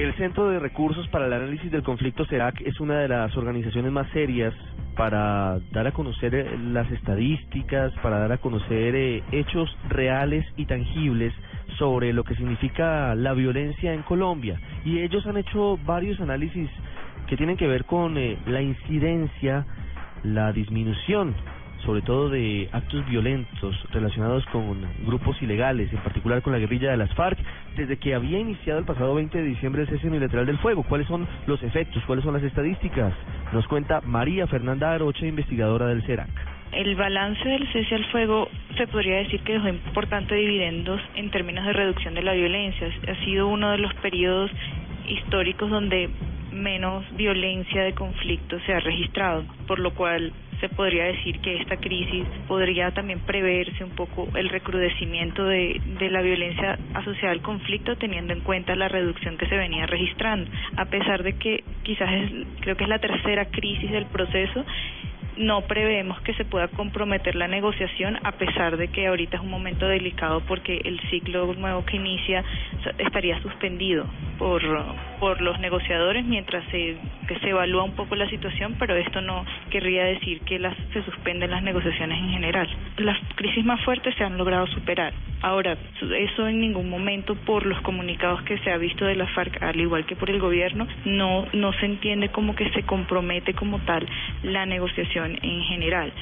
El Centro de Recursos para el Análisis del Conflicto CERAC es una de las organizaciones más serias para dar a conocer eh, las estadísticas, para dar a conocer eh, hechos reales y tangibles sobre lo que significa la violencia en Colombia. Y ellos han hecho varios análisis que tienen que ver con eh, la incidencia, la disminución sobre todo de actos violentos relacionados con grupos ilegales, en particular con la guerrilla de las FARC, desde que había iniciado el pasado 20 de diciembre el cese unilateral del fuego. ¿Cuáles son los efectos? ¿Cuáles son las estadísticas? Nos cuenta María Fernanda Aroche, investigadora del CERAC. El balance del cese al fuego se podría decir que dejó importantes dividendos en términos de reducción de la violencia. Ha sido uno de los periodos históricos donde menos violencia de conflicto se ha registrado, por lo cual se podría decir que esta crisis podría también preverse un poco el recrudecimiento de, la violencia asociada al conflicto teniendo en cuenta la reducción que se venía registrando, a pesar de que quizás es, creo que es la tercera crisis del proceso no prevemos que se pueda comprometer la negociación a pesar de que ahorita es un momento delicado porque el ciclo nuevo que inicia estaría suspendido por, por los negociadores mientras se, que se evalúa un poco la situación, pero esto no querría decir que las, se suspenden las negociaciones en general. Las crisis más fuertes se han logrado superar. Ahora, eso en ningún momento por los comunicados que se ha visto de la FARC, al igual que por el gobierno, no, no se entiende como que se compromete como tal la negociación en general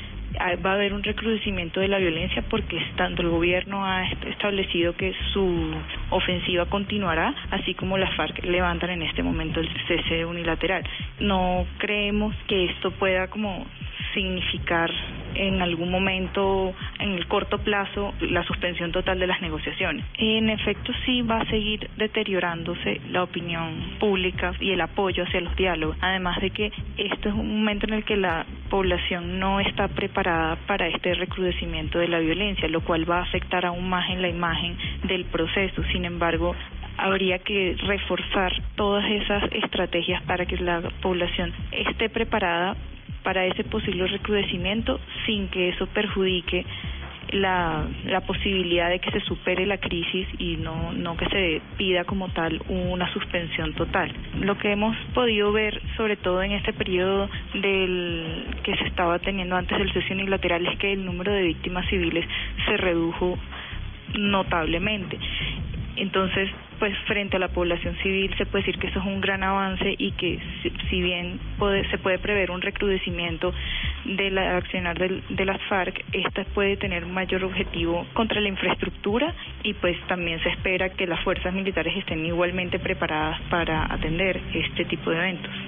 va a haber un recrudecimiento de la violencia porque tanto el gobierno ha establecido que su ofensiva continuará, así como las FARC levantan en este momento el cese unilateral. No creemos que esto pueda como significar en algún momento, en el corto plazo, la suspensión total de las negociaciones. En efecto, sí va a seguir deteriorándose la opinión pública y el apoyo hacia los diálogos, además de que esto es un momento en el que la población no está preparada para este recrudecimiento de la violencia, lo cual va a afectar aún más en la imagen del proceso. Sin embargo, habría que reforzar todas esas estrategias para que la población esté preparada para ese posible recrudecimiento sin que eso perjudique la, posibilidad de que se supere la crisis y no, no que se pida como tal una suspensión total. Lo que hemos podido ver, sobre todo en este periodo del que se estaba teniendo antes del cese unilateral, es que el número de víctimas civiles se redujo notablemente. Entonces, pues frente a la población civil se puede decir que eso es un gran avance y que si, bien se puede prever un recrudecimiento de la accionar de las FARC, esta puede tener mayor objetivo contra la infraestructura y pues también se espera que las fuerzas militares estén igualmente preparadas para atender este tipo de eventos.